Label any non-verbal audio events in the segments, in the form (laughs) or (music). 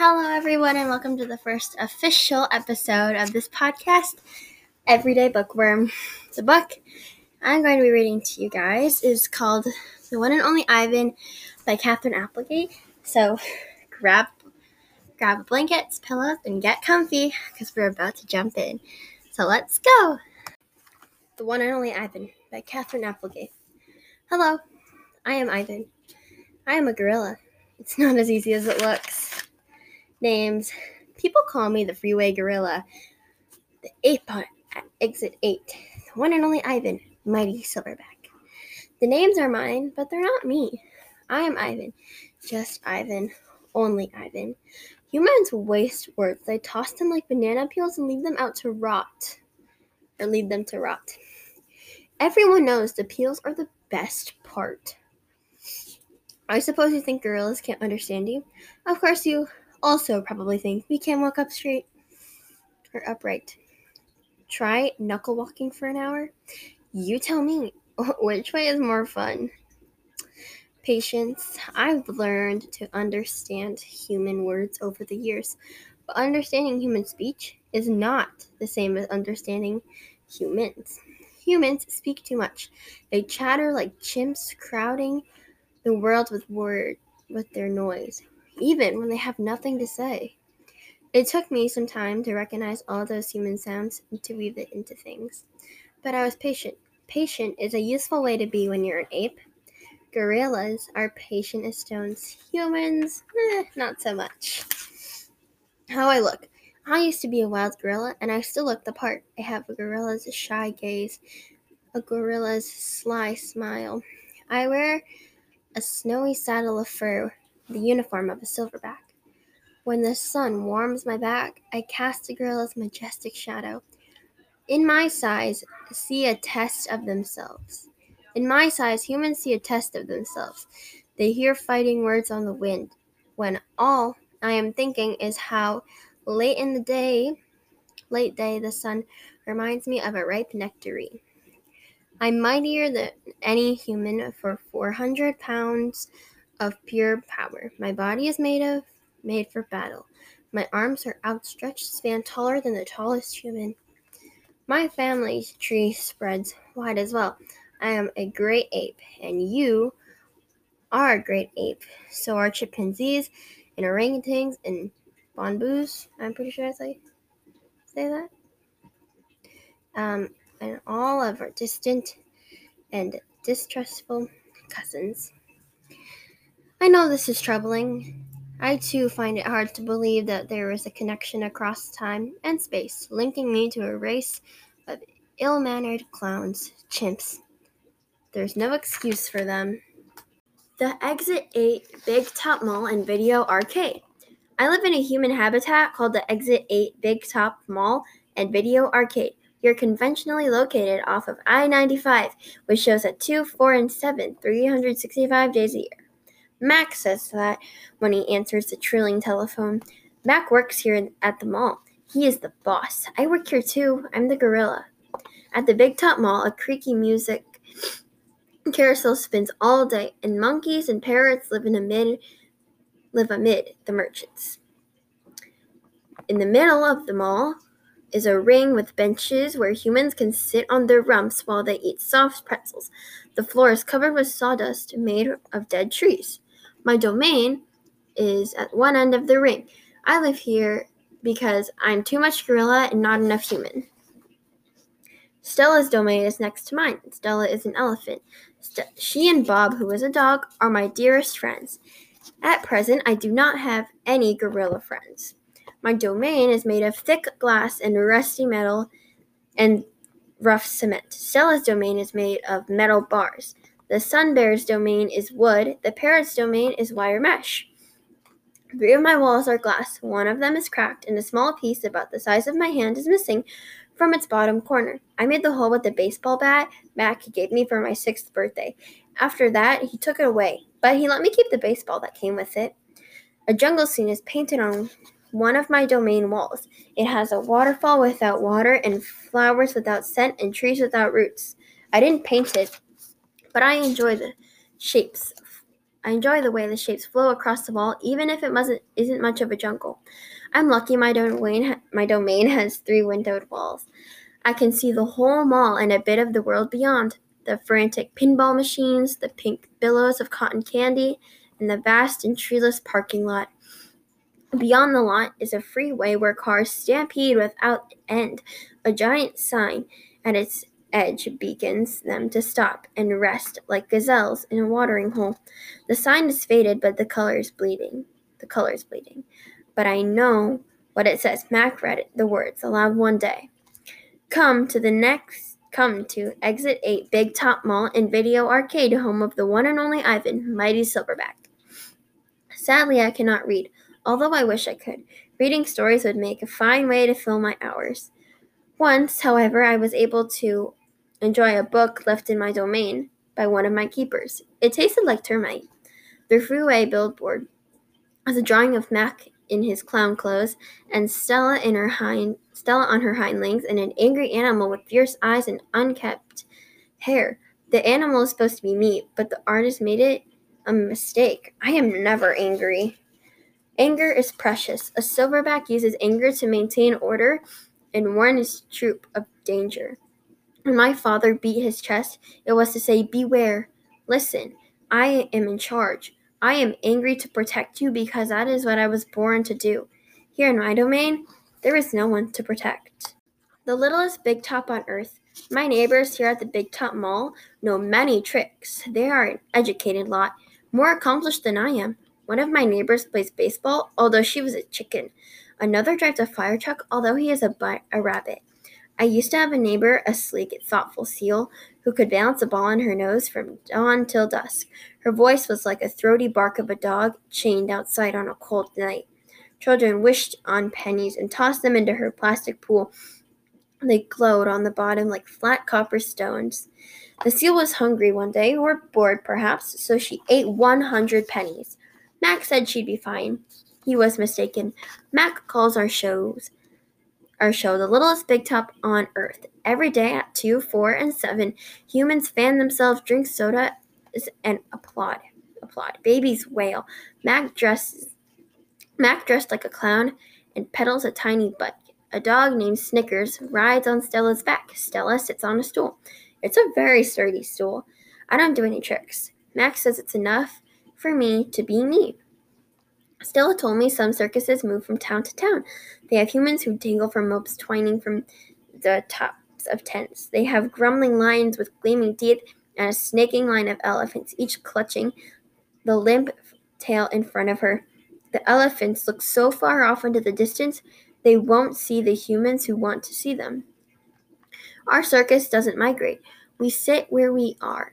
Hello, everyone, and welcome to the first official episode of this podcast, Everyday Bookworm. The book I'm going to be reading to you guys is called The One and Only Ivan by Katherine Applegate. So grab grab blankets, pillows, and get comfy because we're about to jump in. So let's go. The One and Only Ivan by Katherine Applegate. Hello, I am Ivan. I am a gorilla. It's not as easy as it looks names. People call me the freeway gorilla, the ape on exit 8, the one and only Ivan, mighty silverback. The names are mine, but they're not me. I am Ivan, just Ivan, only Ivan. Humans waste words. They toss them like banana peels and leave them out to rot. Or leave them to rot. Everyone knows the peels are the best part. I suppose you think gorillas can't understand you. Of course you also probably think we can't walk up straight or upright. Try knuckle walking for an hour. You tell me (laughs) which way is more fun. Patience. I've learned to understand human words over the years, but understanding human speech is not the same as understanding humans. Humans speak too much. They chatter like chimps, crowding the world with word with their noise even when they have nothing to say. It took me some time to recognize all those human sounds and to weave it into things. But I was patient. Patient is a useful way to be when you're an ape. Gorillas are patient as stones. Humans, eh, not so much. How I look. I used to be a wild gorilla, and I still look the part. I have a gorilla's shy gaze, a gorilla's sly smile. I wear a snowy saddle of fur the uniform of a silverback. When the sun warms my back, I cast a gorilla's majestic shadow. In my size, see a test of themselves. In my size, humans see a test of themselves. They hear fighting words on the wind, when all I am thinking is how late in the day, late day, the sun reminds me of a ripe nectarine. I'm mightier than any human for 400 pounds of pure power. My body is made of made for battle. My arms are outstretched, span taller than the tallest human. My family tree spreads wide as well. I am a great ape, and you are a great ape. So are chimpanzees and orangutans and bonobos. I'm pretty sure I say say that. Um, and all of our distant and distrustful cousins. I know this is troubling. I too find it hard to believe that there is a connection across time and space linking me to a race of ill mannered clowns, chimps. There's no excuse for them. The Exit 8 Big Top Mall and Video Arcade. I live in a human habitat called the Exit 8 Big Top Mall and Video Arcade. You're conventionally located off of I 95, which shows at 2, 4, and 7, 365 days a year. Mac says that when he answers the trilling telephone. Mac works here at the mall. He is the boss. I work here too. I'm the gorilla. At the Big Top Mall, a creaky music carousel spins all day, and monkeys and parrots live amid live amid the merchants. In the middle of the mall is a ring with benches where humans can sit on their rumps while they eat soft pretzels. The floor is covered with sawdust made of dead trees. My domain is at one end of the ring. I live here because I'm too much gorilla and not enough human. Stella's domain is next to mine. Stella is an elephant. St- she and Bob, who is a dog, are my dearest friends. At present, I do not have any gorilla friends. My domain is made of thick glass and rusty metal and rough cement. Stella's domain is made of metal bars. The sun bear's domain is wood. The parrot's domain is wire mesh. Three of my walls are glass. One of them is cracked, and a small piece about the size of my hand is missing from its bottom corner. I made the hole with the baseball bat Mac gave me for my sixth birthday. After that, he took it away, but he let me keep the baseball that came with it. A jungle scene is painted on one of my domain walls. It has a waterfall without water, and flowers without scent, and trees without roots. I didn't paint it, but I enjoy the shapes I enjoy the way the shapes flow across the wall, even if it mustn't, isn't much of a jungle. I'm lucky my domain, my domain has three windowed walls. I can see the whole mall and a bit of the world beyond the frantic pinball machines, the pink billows of cotton candy, and the vast and treeless parking lot. Beyond the lot is a freeway where cars stampede without end. A giant sign at its edge beacons them to stop and rest like gazelles in a watering hole. The sign is faded, but the color is bleeding. The color is bleeding. But I know what it says. Mac read the words aloud one day. Come to the next come to Exit 8 Big Top Mall and Video Arcade, home of the one and only Ivan, Mighty Silverback. Sadly, I cannot read, although I wish I could. Reading stories would make a fine way to fill my hours. Once, however, I was able to enjoy a book left in my domain by one of my keepers. It tasted like termite. The freeway billboard was a drawing of Mac in his clown clothes and Stella in her hind Stella on her hind legs and an angry animal with fierce eyes and unkempt hair. The animal is supposed to be me, but the artist made it a mistake. I am never angry. Anger is precious. A silverback uses anger to maintain order and warn his troop of danger. When my father beat his chest, it was to say, Beware, listen, I am in charge. I am angry to protect you because that is what I was born to do. Here in my domain, there is no one to protect. The littlest big top on earth. My neighbors here at the Big Top Mall know many tricks. They are an educated lot, more accomplished than I am. One of my neighbors plays baseball, although she was a chicken. Another drives a fire truck, although he is a, a rabbit. I used to have a neighbor, a sleek, thoughtful seal, who could balance a ball on her nose from dawn till dusk. Her voice was like a throaty bark of a dog chained outside on a cold night. Children wished on pennies and tossed them into her plastic pool. They glowed on the bottom like flat copper stones. The seal was hungry one day, or bored perhaps, so she ate 100 pennies. Mac said she'd be fine. He was mistaken. Mac calls our shows our show, The Littlest Big Top on Earth. Every day at 2, 4, and 7, humans fan themselves, drink soda, and applaud. Applaud. Babies wail. Mac dresses Mac dressed like a clown and pedals a tiny bike. A dog named Snickers rides on Stella's back. Stella sits on a stool. It's a very sturdy stool. I don't do any tricks. Mac says it's enough for me to be me. Stella told me some circuses move from town to town. They have humans who dangle from ropes twining from the tops of tents. They have grumbling lions with gleaming teeth and a snaking line of elephants, each clutching the limp tail in front of her. The elephants look so far off into the distance they won't see the humans who want to see them. Our circus doesn't migrate. We sit where we are,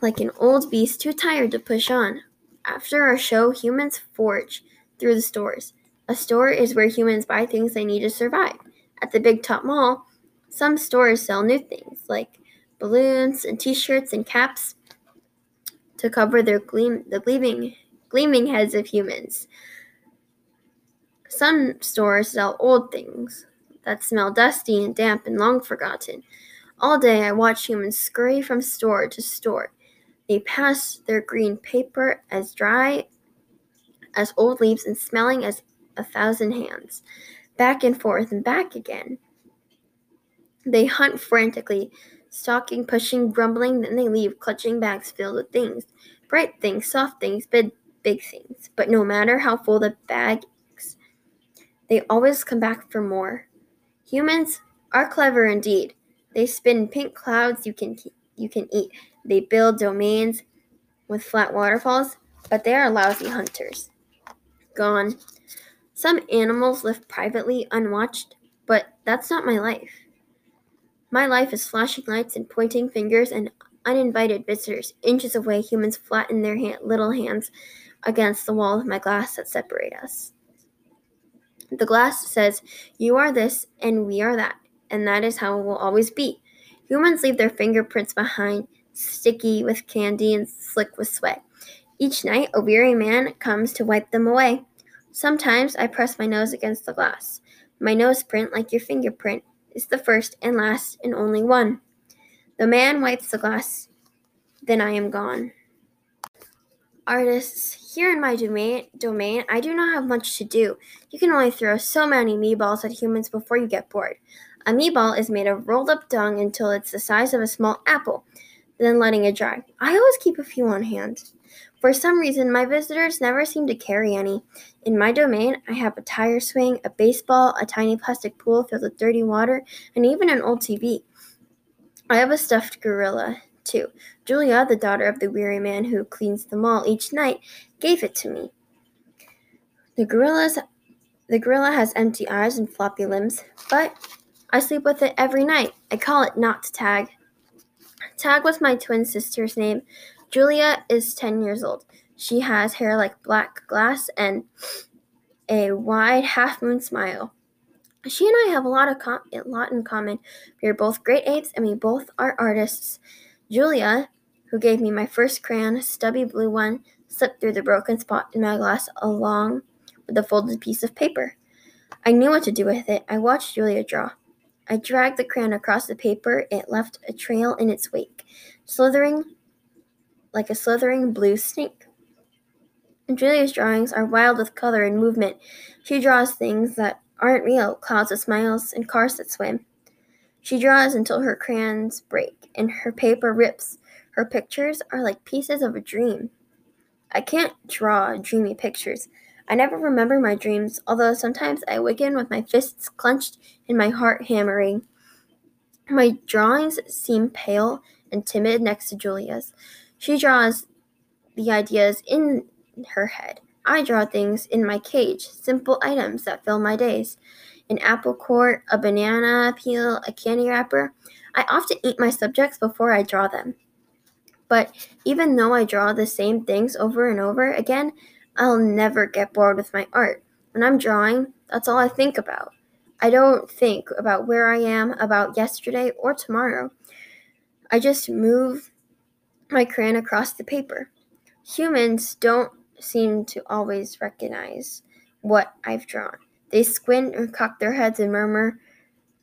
like an old beast too tired to push on. After our show, humans forage through the stores. A store is where humans buy things they need to survive. At the Big Top Mall, some stores sell new things like balloons and t-shirts and caps to cover their gleam the gleaming gleaming heads of humans. Some stores sell old things that smell dusty and damp and long forgotten. All day I watch humans scurry from store to store, they pass their green paper as dry as old leaves and smelling as a thousand hands, back and forth and back again. They hunt frantically, stalking, pushing, grumbling, then they leave, clutching bags filled with things bright things, soft things, big, big things. But no matter how full the bags, they always come back for more. Humans are clever indeed. They spin pink clouds you can you can eat. They build domains with flat waterfalls, but they are lousy hunters. Gone. Some animals live privately, unwatched, but that's not my life. My life is flashing lights and pointing fingers and uninvited visitors. Inches away, humans flatten their little hands against the wall of my glass that separate us. The glass says, You are this and we are that, and that is how it will always be. Humans leave their fingerprints behind sticky with candy and slick with sweat. Each night, a weary man comes to wipe them away. Sometimes I press my nose against the glass. My nose print, like your fingerprint, is the first and last and only one. The man wipes the glass, then I am gone. artists, here in my domain, domain, I do not have much to do. You can only throw so many meatballs at humans before you get bored. A meatball is made of rolled up dung until it's the size of a small apple, then letting it dry. I always keep a few on hand. For some reason, my visitors never seem to carry any. In my domain, I have a tire swing, a baseball, a tiny plastic pool filled with dirty water, and even an old TV. I have a stuffed gorilla, too. Julia, the daughter of the weary man who cleans the mall each night, gave it to me. The gorilla's the gorilla has empty eyes and floppy limbs, but I sleep with it every night. I call it not to Tag. Tag was my twin sister's name. Julia is 10 years old. She has hair like black glass and a wide half moon smile. She and I have a lot of com- a lot in common. We are both great apes and we both are artists. Julia, who gave me my first crayon, a stubby blue one, slipped through the broken spot in my glass along with a folded piece of paper. I knew what to do with it. I watched Julia draw. I dragged the crayon across the paper. It left a trail in its wake, slithering like a slithering blue snake. Julia's drawings are wild with color and movement. She draws things that aren't real clouds that smiles and cars that swim. She draws until her crayons break and her paper rips. Her pictures are like pieces of a dream. I can't draw dreamy pictures. I never remember my dreams, although sometimes I waken with my fists clenched and my heart hammering. My drawings seem pale and timid next to Julia's. She draws the ideas in her head. I draw things in my cage, simple items that fill my days. An apple core, a banana peel, a candy wrapper. I often eat my subjects before I draw them. But even though I draw the same things over and over again, I'll never get bored with my art. When I'm drawing, that's all I think about. I don't think about where I am, about yesterday or tomorrow. I just move my crayon across the paper. Humans don't seem to always recognize what I've drawn. They squint and cock their heads and murmur,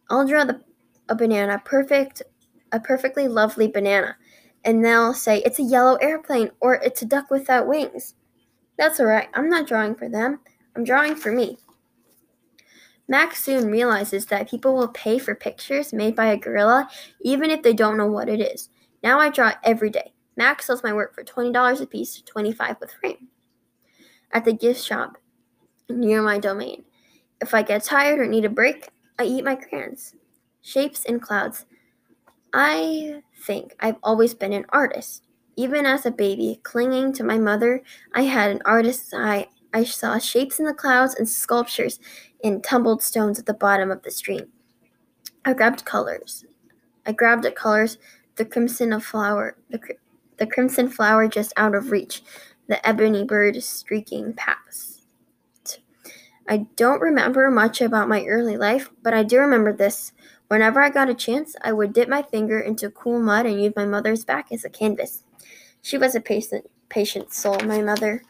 I'll draw the, a banana, perfect, a perfectly lovely banana. And they'll say, it's a yellow airplane or it's a duck without wings. That's alright, I'm not drawing for them, I'm drawing for me. Mac soon realizes that people will pay for pictures made by a gorilla even if they don't know what it is. Now I draw every day. Mac sells my work for $20 a piece, 25 with frame. At the gift shop near my domain. If I get tired or need a break, I eat my crayons. Shapes and clouds. I think I've always been an artist. Even as a baby, clinging to my mother, I had an artist's eye. I saw shapes in the clouds and sculptures in tumbled stones at the bottom of the stream. I grabbed colors. I grabbed at colors, the crimson of flower, the, the crimson flower just out of reach, the ebony bird streaking past. I don't remember much about my early life, but I do remember this. Whenever I got a chance, I would dip my finger into cool mud and use my mother's back as a canvas. She was a patient, patient soul, my mother.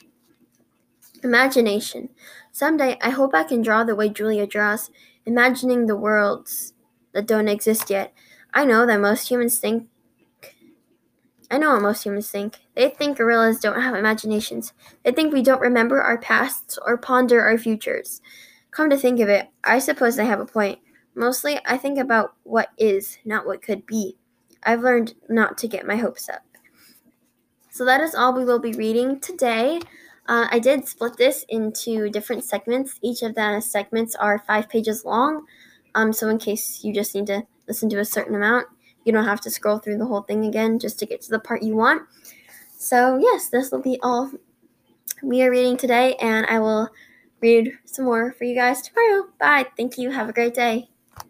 Imagination. Someday, I hope I can draw the way Julia draws, imagining the worlds that don't exist yet. I know that most humans think. I know what most humans think. They think gorillas don't have imaginations. They think we don't remember our pasts or ponder our futures. Come to think of it, I suppose they have a point. Mostly, I think about what is, not what could be. I've learned not to get my hopes up. So that is all we will be reading today. Uh, I did split this into different segments. Each of the segments are five pages long. Um, so in case you just need to listen to a certain amount, you don't have to scroll through the whole thing again just to get to the part you want. So yes, this will be all we are reading today, and I will read some more for you guys tomorrow. Bye. Thank you. Have a great day.